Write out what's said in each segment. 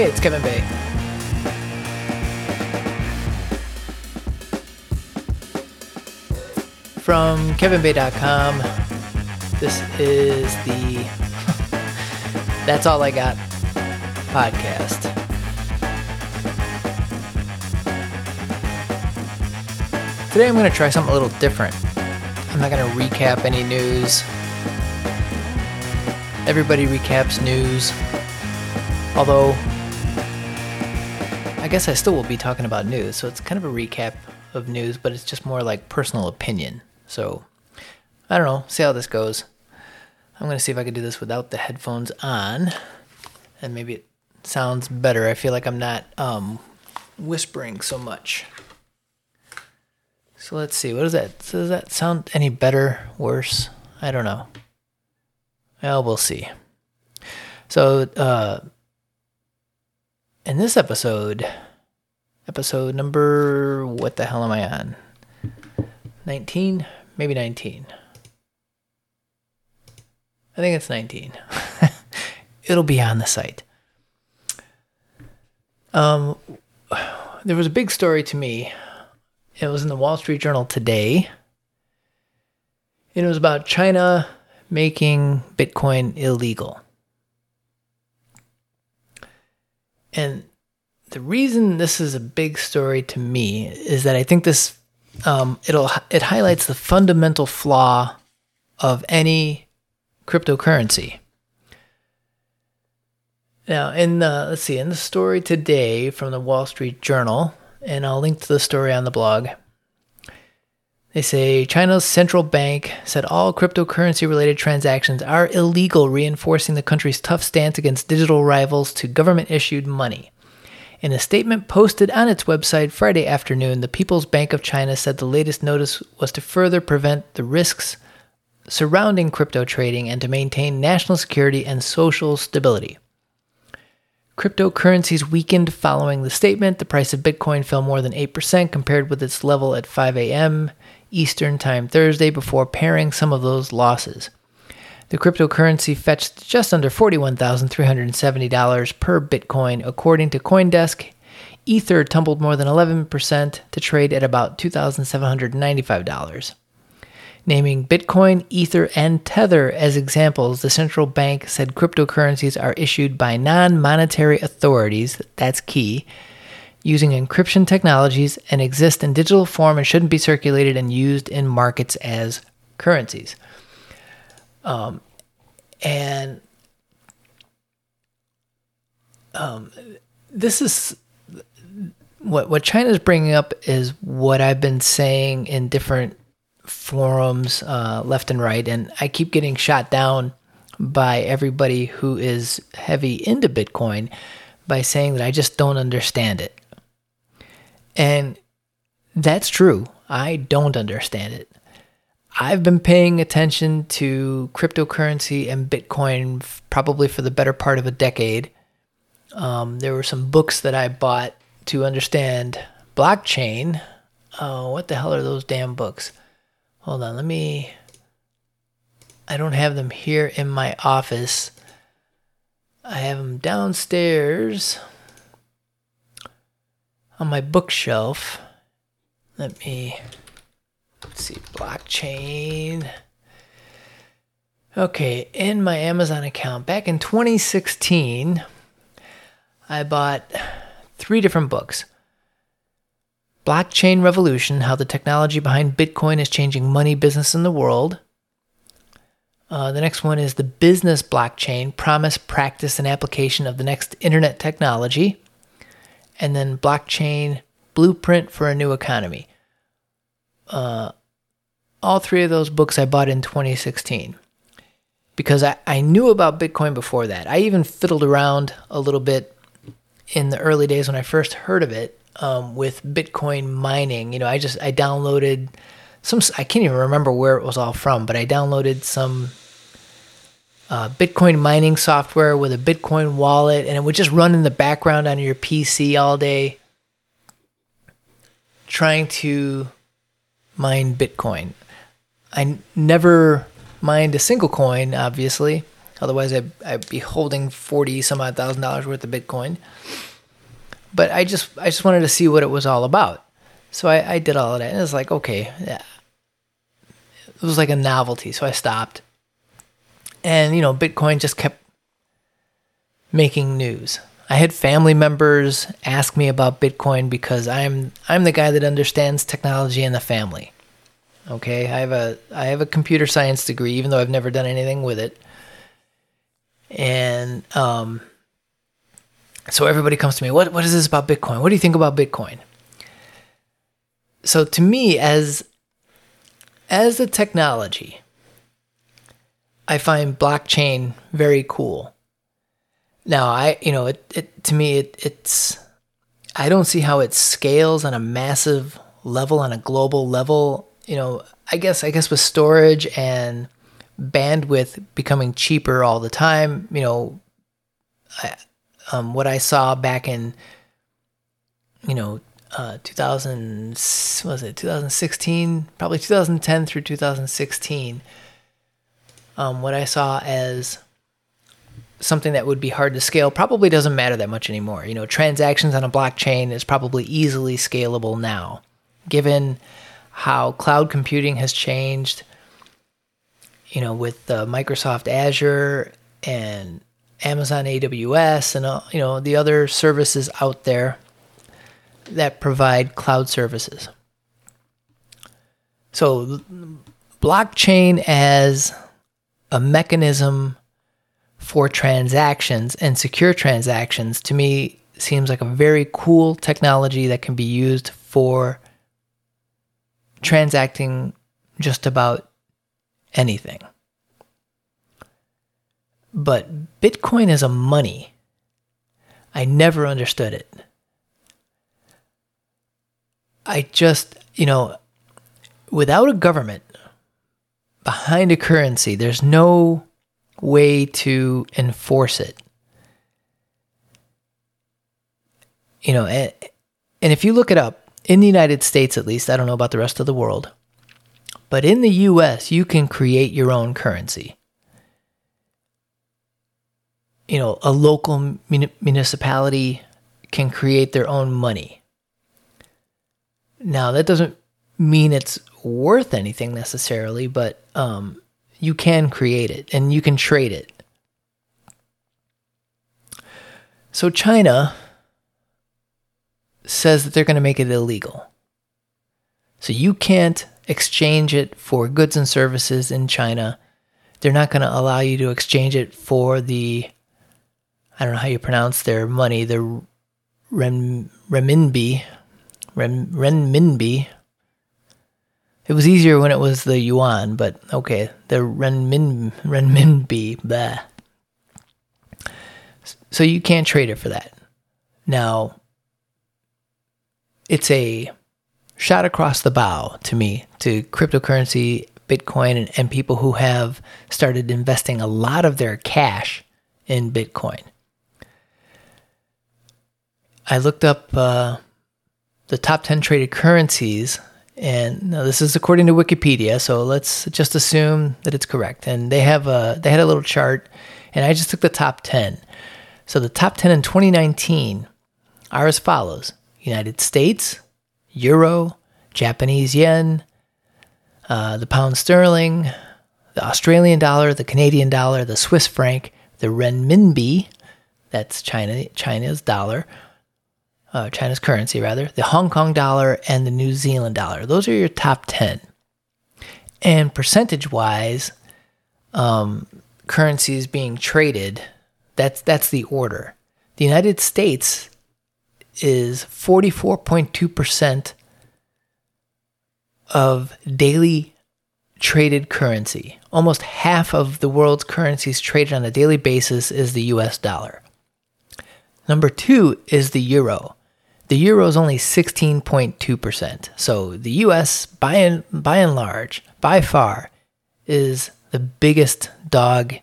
Hey, it's Kevin Bae. From kevinbae.com, this is the That's All I Got podcast. Today I'm going to try something a little different. I'm not going to recap any news. Everybody recaps news. Although, I guess I still will be talking about news, so it's kind of a recap of news, but it's just more like personal opinion. So, I don't know, see how this goes. I'm going to see if I can do this without the headphones on, and maybe it sounds better. I feel like I'm not um, whispering so much. So let's see. What is that? Does that sound any better? Worse? I don't know. Well, we'll see. So, uh, in this episode, episode number, what the hell am I on? 19? Maybe 19. I think it's 19. It'll be on the site. Um, there was a big story to me. It was in the Wall Street Journal today. And it was about China making Bitcoin illegal. And the reason this is a big story to me is that I think this um, it'll it highlights the fundamental flaw of any cryptocurrency. Now, in the let's see, in the story today from the Wall Street Journal, and I'll link to the story on the blog. They say China's central bank said all cryptocurrency related transactions are illegal, reinforcing the country's tough stance against digital rivals to government issued money. In a statement posted on its website Friday afternoon, the People's Bank of China said the latest notice was to further prevent the risks surrounding crypto trading and to maintain national security and social stability. Cryptocurrencies weakened following the statement. The price of Bitcoin fell more than 8% compared with its level at 5 a.m. Eastern Time Thursday before paring some of those losses. The cryptocurrency fetched just under $41,370 per Bitcoin, according to Coindesk. Ether tumbled more than 11% to trade at about $2,795. Naming Bitcoin, Ether, and Tether as examples, the central bank said cryptocurrencies are issued by non monetary authorities, that's key, using encryption technologies and exist in digital form and shouldn't be circulated and used in markets as currencies. Um, and um, this is what what China's bringing up is what I've been saying in different forums, uh, left and right, and I keep getting shot down by everybody who is heavy into Bitcoin by saying that I just don't understand it. And that's true. I don't understand it. I've been paying attention to cryptocurrency and Bitcoin probably for the better part of a decade. Um, there were some books that I bought to understand blockchain. Oh, what the hell are those damn books? Hold on, let me. I don't have them here in my office. I have them downstairs on my bookshelf. Let me let's see blockchain. Okay, in my Amazon account back in 2016, I bought three different books. Blockchain Revolution How the Technology Behind Bitcoin is Changing Money, Business, and the World. Uh, the next one is The Business Blockchain Promise, Practice, and Application of the Next Internet Technology and then blockchain blueprint for a new economy. Uh, all three of those books I bought in 2016 because I, I knew about Bitcoin before that. I even fiddled around a little bit in the early days when I first heard of it um, with Bitcoin mining. You know, I just I downloaded some. I can't even remember where it was all from, but I downloaded some uh, Bitcoin mining software with a Bitcoin wallet, and it would just run in the background on your PC all day, trying to mine Bitcoin. I never mined a single coin, obviously. Otherwise, I'd, I'd be holding forty some odd thousand dollars worth of Bitcoin. But I just I just wanted to see what it was all about. So I, I did all of that, and it was like, okay, yeah. It was like a novelty, so I stopped. And you know, Bitcoin just kept making news. I had family members ask me about Bitcoin because I'm I'm the guy that understands technology in the family. Okay, I have a I have a computer science degree, even though I've never done anything with it. And um, so everybody comes to me, what what is this about Bitcoin? What do you think about Bitcoin? So to me, as as a technology, I find blockchain very cool. Now, I you know it, it to me it, it's I don't see how it scales on a massive level on a global level. You know, I guess I guess with storage and bandwidth becoming cheaper all the time, you know, I, um, what I saw back in you know uh, 2000 was it 2016 probably 2010 through 2016 um, what i saw as something that would be hard to scale probably doesn't matter that much anymore. You know, transactions on a blockchain is probably easily scalable now, given how cloud computing has changed. You know, with uh, Microsoft Azure and Amazon AWS and uh, you know the other services out there that provide cloud services. So, blockchain as a mechanism for transactions and secure transactions to me seems like a very cool technology that can be used for transacting just about anything. But Bitcoin as a money, I never understood it. I just, you know, without a government behind a currency, there's no way to enforce it. You know, and, and if you look it up, in the United States at least, I don't know about the rest of the world, but in the US, you can create your own currency. You know, a local municipality can create their own money. Now, that doesn't mean it's worth anything necessarily, but um, you can create it and you can trade it. So China says that they're going to make it illegal. So you can't exchange it for goods and services in China. They're not going to allow you to exchange it for the I don't know how you pronounce their money, the ren, renminbi, ren, renminbi, it was easier when it was the yuan, but okay, the renmin renminbi. Blah. So you can't trade it for that. Now, it's a shot across the bow to me to cryptocurrency, Bitcoin, and, and people who have started investing a lot of their cash in Bitcoin. I looked up uh, the top 10 traded currencies and now this is according to Wikipedia, so let's just assume that it's correct. And they have a they had a little chart, and I just took the top ten. So the top ten in 2019 are as follows: United States, Euro, Japanese yen, uh, the pound sterling, the Australian dollar, the Canadian dollar, the Swiss franc, the renminbi, that's China China's dollar, uh, China's currency rather, the Hong Kong dollar, and the New Zealand dollar. Those are your top 10. And percentage wise, um, currencies being traded, that's, that's the order. The United States is 44.2% of daily traded currency. Almost half of the world's currencies traded on a daily basis is the US dollar. Number two is the euro. The euro is only 16.2%. So the US, by and, by and large, by far, is the biggest dog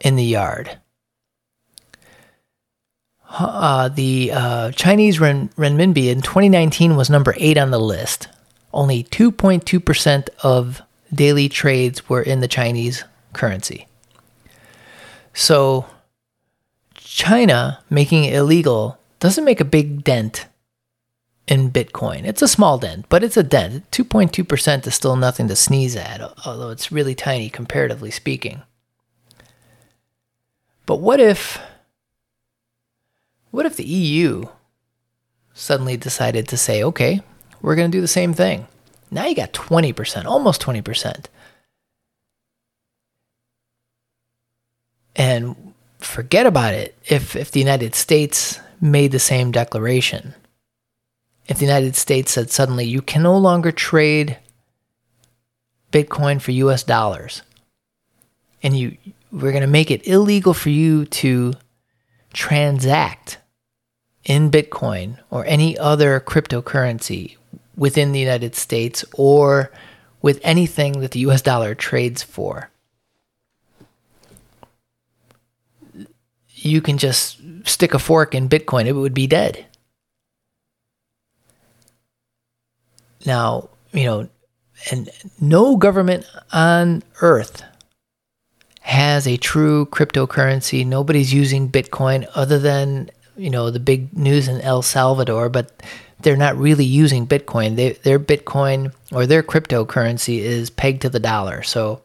in the yard. Uh, the uh, Chinese ren- renminbi in 2019 was number eight on the list. Only 2.2% of daily trades were in the Chinese currency. So China making it illegal doesn't make a big dent in Bitcoin. It's a small dent, but it's a dent. 2.2% is still nothing to sneeze at, although it's really tiny comparatively speaking. But what if what if the EU suddenly decided to say, "Okay, we're going to do the same thing." Now you got 20%, almost 20%. And forget about it if if the United States made the same declaration if the United States said suddenly you can no longer trade Bitcoin for US dollars and you we're going to make it illegal for you to transact in Bitcoin or any other cryptocurrency within the United States or with anything that the US dollar trades for. You can just stick a fork in Bitcoin, it would be dead. Now, you know, and no government on earth has a true cryptocurrency. Nobody's using Bitcoin other than, you know, the big news in El Salvador, but they're not really using Bitcoin. They, their Bitcoin or their cryptocurrency is pegged to the dollar. So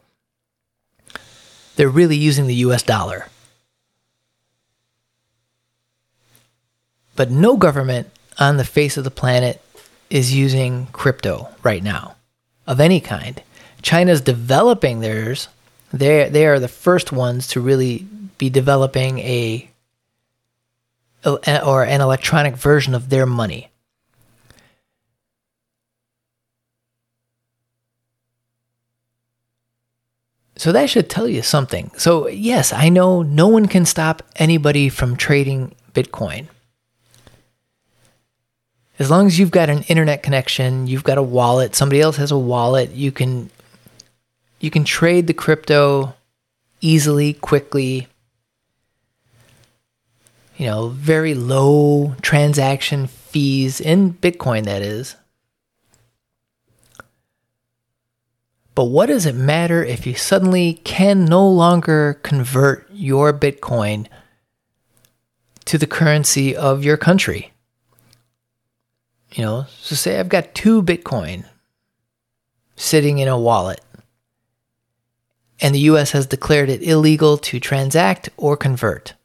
they're really using the US dollar. But no government on the face of the planet is using crypto right now of any kind. China's developing theirs. They they are the first ones to really be developing a or an electronic version of their money. So that should tell you something. So, yes, I know no one can stop anybody from trading Bitcoin as long as you've got an internet connection, you've got a wallet, somebody else has a wallet, you can you can trade the crypto easily, quickly. You know, very low transaction fees in Bitcoin that is. But what does it matter if you suddenly can no longer convert your Bitcoin to the currency of your country? You know, so say I've got two Bitcoin sitting in a wallet, and the US has declared it illegal to transact or convert.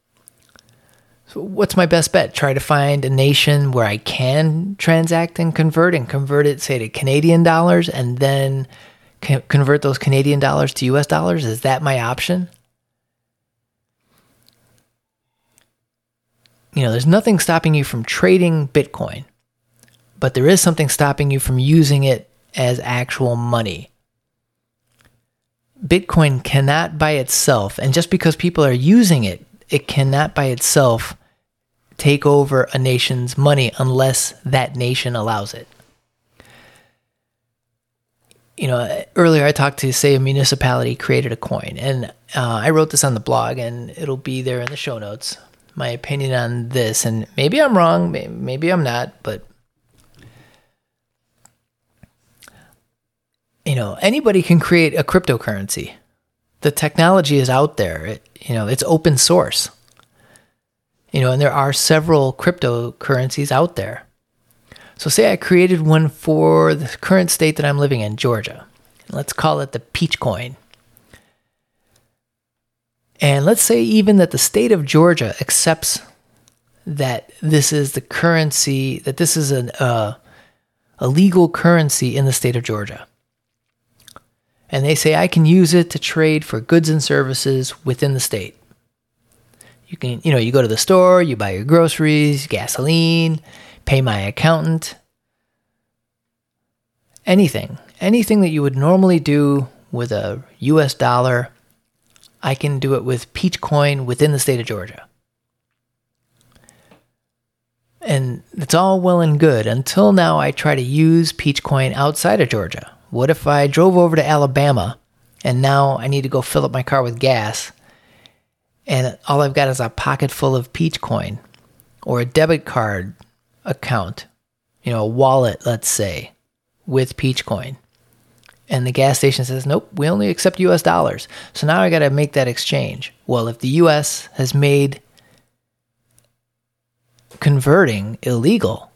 So, what's my best bet? Try to find a nation where I can transact and convert and convert it, say, to Canadian dollars and then convert those Canadian dollars to US dollars? Is that my option? You know, there's nothing stopping you from trading Bitcoin but there is something stopping you from using it as actual money. Bitcoin cannot by itself, and just because people are using it, it cannot by itself take over a nation's money unless that nation allows it. You know, earlier I talked to, say, a municipality created a coin, and uh, I wrote this on the blog, and it'll be there in the show notes. My opinion on this, and maybe I'm wrong, maybe I'm not, but you know, anybody can create a cryptocurrency. The technology is out there. It, you know, it's open source. You know, and there are several cryptocurrencies out there. So say I created one for the current state that I'm living in, Georgia. Let's call it the Peach Coin. And let's say even that the state of Georgia accepts that this is the currency, that this is an, uh, a legal currency in the state of Georgia and they say I can use it to trade for goods and services within the state. You can, you know, you go to the store, you buy your groceries, gasoline, pay my accountant, anything, anything that you would normally do with a US dollar, I can do it with Peach Coin within the state of Georgia. And it's all well and good until now I try to use Peach Coin outside of Georgia. What if I drove over to Alabama and now I need to go fill up my car with gas and all I've got is a pocket full of peach coin or a debit card account, you know, a wallet, let's say, with peach coin. And the gas station says, nope, we only accept US dollars. So now I got to make that exchange. Well, if the US has made converting illegal,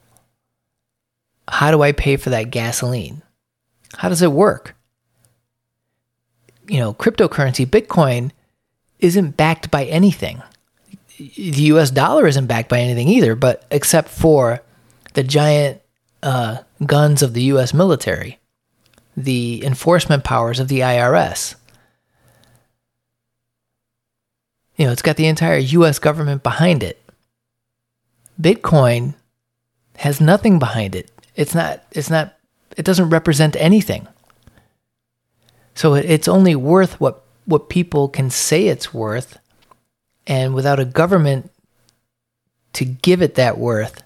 how do I pay for that gasoline? How does it work? You know, cryptocurrency, Bitcoin, isn't backed by anything. The US dollar isn't backed by anything either, but except for the giant uh, guns of the US military the enforcement powers of the IRS. You know, it's got the entire US government behind it. Bitcoin has nothing behind it. It's not it's not it doesn't represent anything. So it's only worth what what people can say it's worth and without a government to give it that worth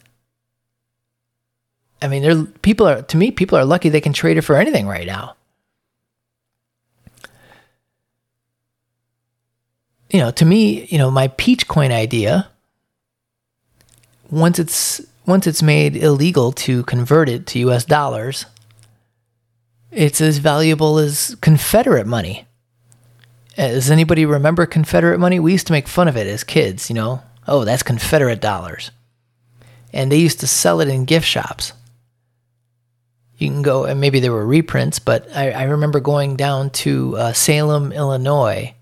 I mean, there people are to me people are lucky they can trade it for anything right now. You know, to me, you know, my peach coin idea once it's once it's made illegal to convert it to US dollars, it's as valuable as Confederate money. Does anybody remember Confederate money? We used to make fun of it as kids, you know. Oh, that's Confederate dollars. And they used to sell it in gift shops you can go, and maybe there were reprints, but I, I remember going down to uh, Salem, Illinois,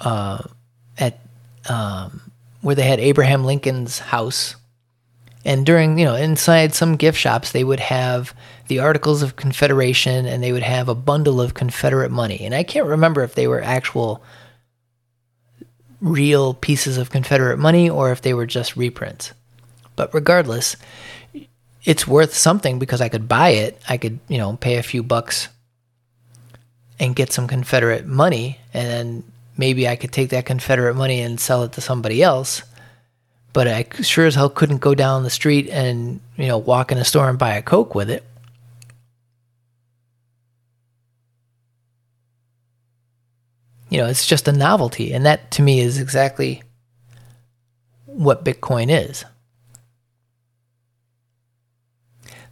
uh, at um, where they had Abraham Lincoln's house. And during, you know, inside some gift shops, they would have the Articles of Confederation and they would have a bundle of Confederate money. And I can't remember if they were actual real pieces of Confederate money or if they were just reprints. But regardless, it's worth something because I could buy it. I could, you know, pay a few bucks and get some Confederate money, and then maybe I could take that Confederate money and sell it to somebody else. But I sure as hell couldn't go down the street and, you know, walk in a store and buy a Coke with it. You know, it's just a novelty. And that to me is exactly what Bitcoin is.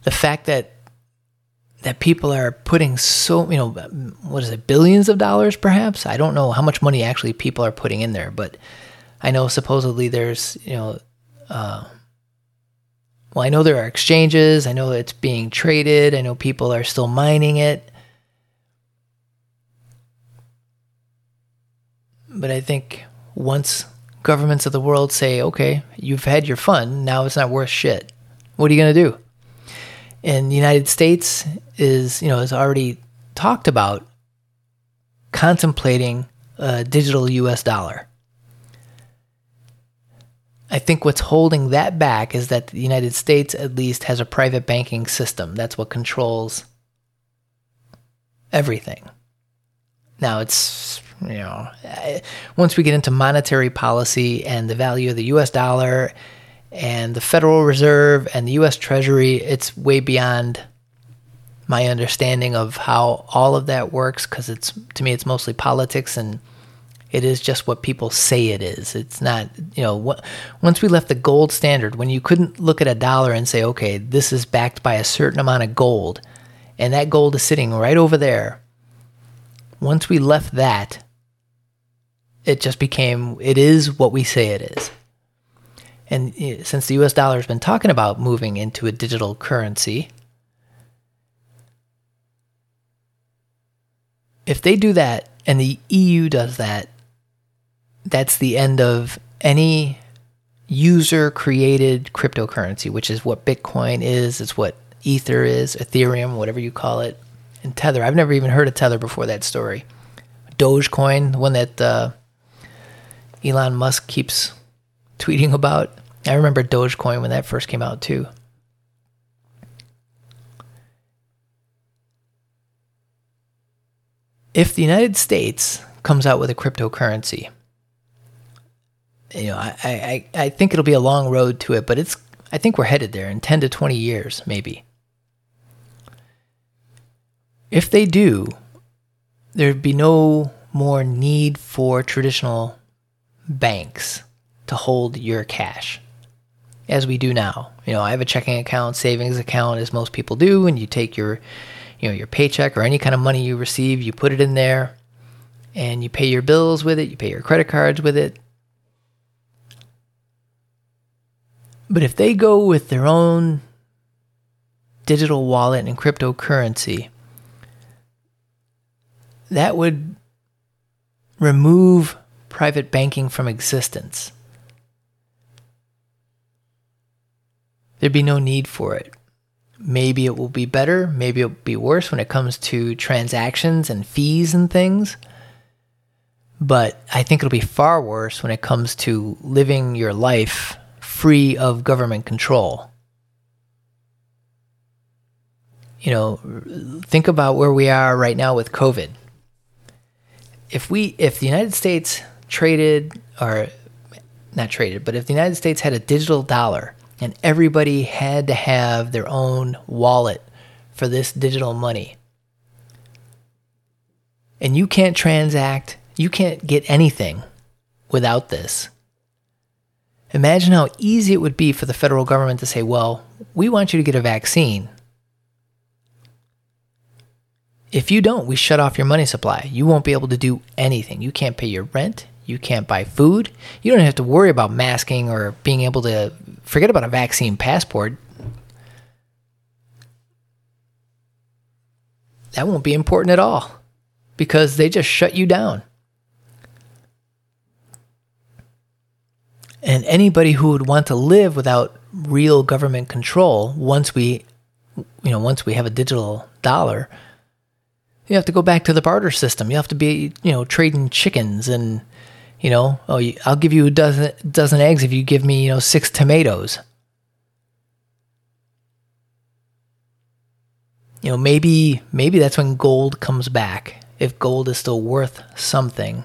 the fact that that people are putting so you know what is it billions of dollars perhaps i don't know how much money actually people are putting in there but i know supposedly there's you know uh, well i know there are exchanges. I know it's being traded. I know people are still mining it. But i think once governments of the world say okay you've had your fun now it's not worth shit what are you going to do? And the United States is, you know, has already talked about contemplating a digital US dollar. I think what's holding that back is that the United States at least has a private banking system. That's what controls everything. Now it's, you know, once we get into monetary policy and the value of the US dollar and the Federal Reserve and the US Treasury, it's way beyond my understanding of how all of that works because it's to me it's mostly politics and it is just what people say it is. It's not, you know, once we left the gold standard, when you couldn't look at a dollar and say, okay, this is backed by a certain amount of gold, and that gold is sitting right over there. Once we left that, it just became, it is what we say it is. And since the US dollar has been talking about moving into a digital currency, if they do that and the EU does that, that's the end of any user created cryptocurrency, which is what Bitcoin is, it's what Ether is, Ethereum, whatever you call it, and Tether. I've never even heard of Tether before that story. Dogecoin, the one that uh, Elon Musk keeps tweeting about. I remember Dogecoin when that first came out too. If the United States comes out with a cryptocurrency, you know, I, I, I think it'll be a long road to it, but it's I think we're headed there in 10 to 20 years, maybe. If they do, there'd be no more need for traditional banks to hold your cash as we do now. You know, I have a checking account, savings account, as most people do, and you take your you know, your paycheck or any kind of money you receive, you put it in there and you pay your bills with it, you pay your credit cards with it. But if they go with their own digital wallet and cryptocurrency, that would remove private banking from existence. There'd be no need for it. Maybe it will be better, maybe it will be worse when it comes to transactions and fees and things. But I think it'll be far worse when it comes to living your life free of government control. You know, think about where we are right now with COVID. If we if the United States traded or not traded, but if the United States had a digital dollar and everybody had to have their own wallet for this digital money. And you can't transact, you can't get anything without this. Imagine how easy it would be for the federal government to say, well, we want you to get a vaccine. If you don't, we shut off your money supply. You won't be able to do anything. You can't pay your rent. You can't buy food. You don't have to worry about masking or being able to forget about a vaccine passport. That won't be important at all because they just shut you down. And anybody who would want to live without real government control once we you know, once we have a digital dollar, you have to go back to the barter system. You have to be, you know, trading chickens and you know, oh, I'll give you a dozen dozen eggs if you give me, you know, six tomatoes. You know, maybe maybe that's when gold comes back. If gold is still worth something.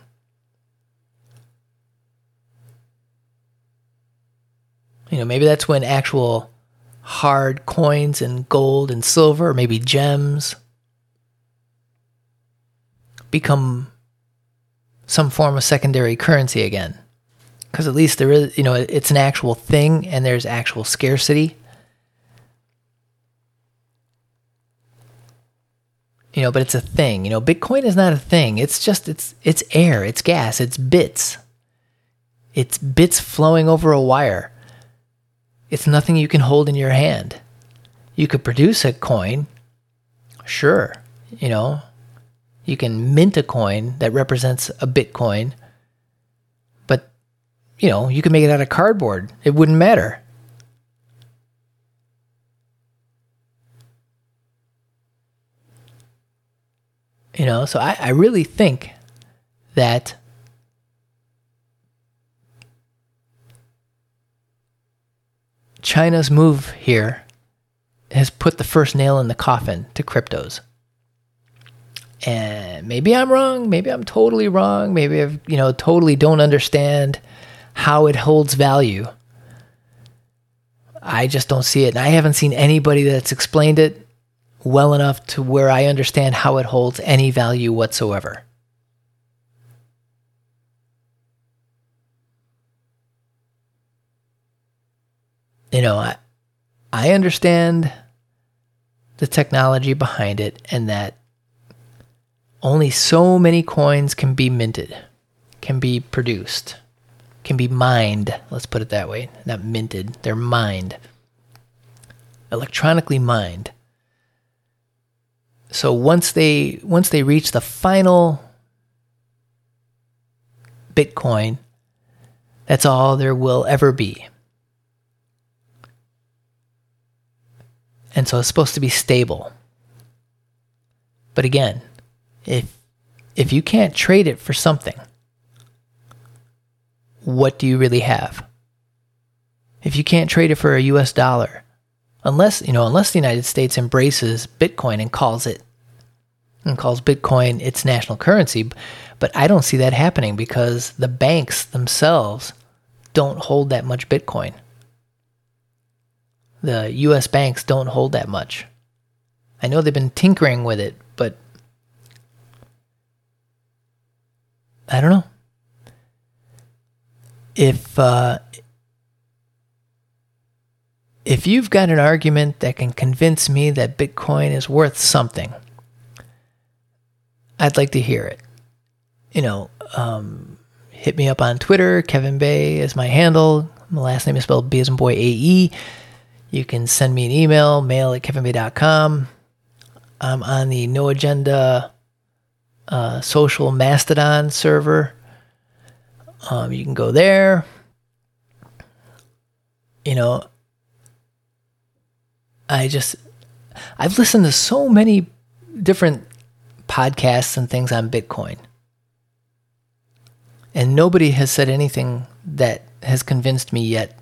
You know, maybe that's when actual hard coins and gold and silver, maybe gems, become some form of secondary currency again. Because at least there is, you know, it's an actual thing and there's actual scarcity. You know, but it's a thing. You know, Bitcoin is not a thing. It's just it's it's air, it's gas, it's bits. It's bits flowing over a wire. It's nothing you can hold in your hand. You could produce a coin, sure, you know, you can mint a coin that represents a Bitcoin, but you know, you can make it out of cardboard. It wouldn't matter. You know, so I, I really think that China's move here has put the first nail in the coffin to cryptos. And maybe I'm wrong. Maybe I'm totally wrong. Maybe I've you know, totally don't understand how it holds value. I just don't see it. And I haven't seen anybody that's explained it well enough to where I understand how it holds any value whatsoever. You know, I, I understand the technology behind it and that only so many coins can be minted, can be produced, can be mined. Let's put it that way. Not minted, they're mined, electronically mined. So once they once they reach the final Bitcoin, that's all there will ever be. And so it's supposed to be stable. But again, if if you can't trade it for something, what do you really have? If you can't trade it for a US dollar, unless, you know, unless the United States embraces Bitcoin and calls it and calls Bitcoin its national currency, but I don't see that happening because the banks themselves don't hold that much Bitcoin. The US banks don't hold that much. I know they've been tinkering with it, but I don't know. If uh, if you've got an argument that can convince me that Bitcoin is worth something, I'd like to hear it. You know, um, hit me up on Twitter. Kevin Bae is my handle. My last name is spelled B as in boy A E. You can send me an email, mail at kevinbae.com. I'm on the No Agenda uh, social Mastodon server. Um, you can go there. You know, I just, I've listened to so many different podcasts and things on Bitcoin. And nobody has said anything that has convinced me yet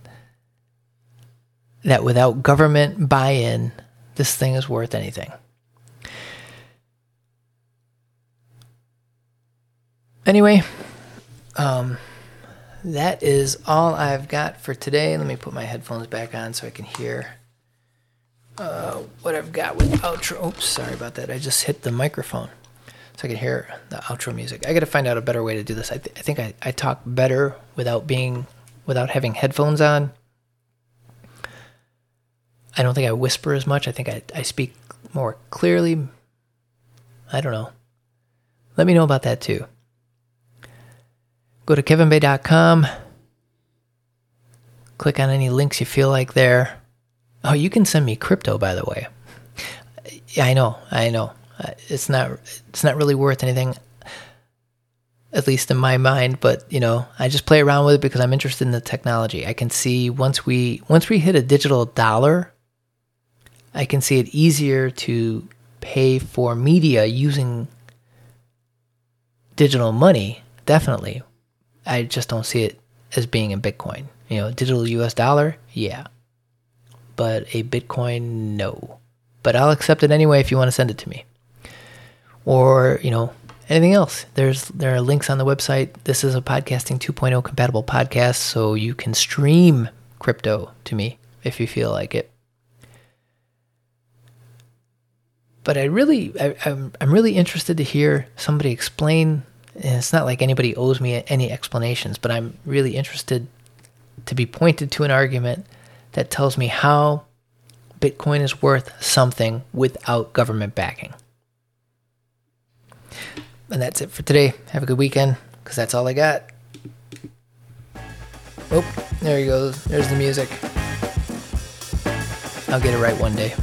that without government buy in, this thing is worth anything. Anyway, um, that is all I've got for today. Let me put my headphones back on so I can hear uh, what I've got with outro. Oops, sorry about that. I just hit the microphone so I can hear the outro music. I got to find out a better way to do this. I, th- I think I, I talk better without being without having headphones on. I don't think I whisper as much. I think I, I speak more clearly. I don't know. Let me know about that too. Go to kevinbae.com. Click on any links you feel like there. Oh, you can send me crypto, by the way. Yeah, I know, I know. Uh, it's not, it's not really worth anything, at least in my mind. But you know, I just play around with it because I'm interested in the technology. I can see once we, once we hit a digital dollar, I can see it easier to pay for media using digital money. Definitely, I just don't see it as being in Bitcoin. You know, digital US dollar, yeah. But a Bitcoin, no. But I'll accept it anyway if you want to send it to me. Or, you know, anything else. There's there are links on the website. This is a podcasting 2.0 compatible podcast, so you can stream crypto to me if you feel like it. But I really, I, I'm, I'm really interested to hear somebody explain and it's not like anybody owes me any explanations, but I'm really interested to be pointed to an argument that tells me how Bitcoin is worth something without government backing. And that's it for today. Have a good weekend, because that's all I got. Oh, there he goes. There's the music. I'll get it right one day.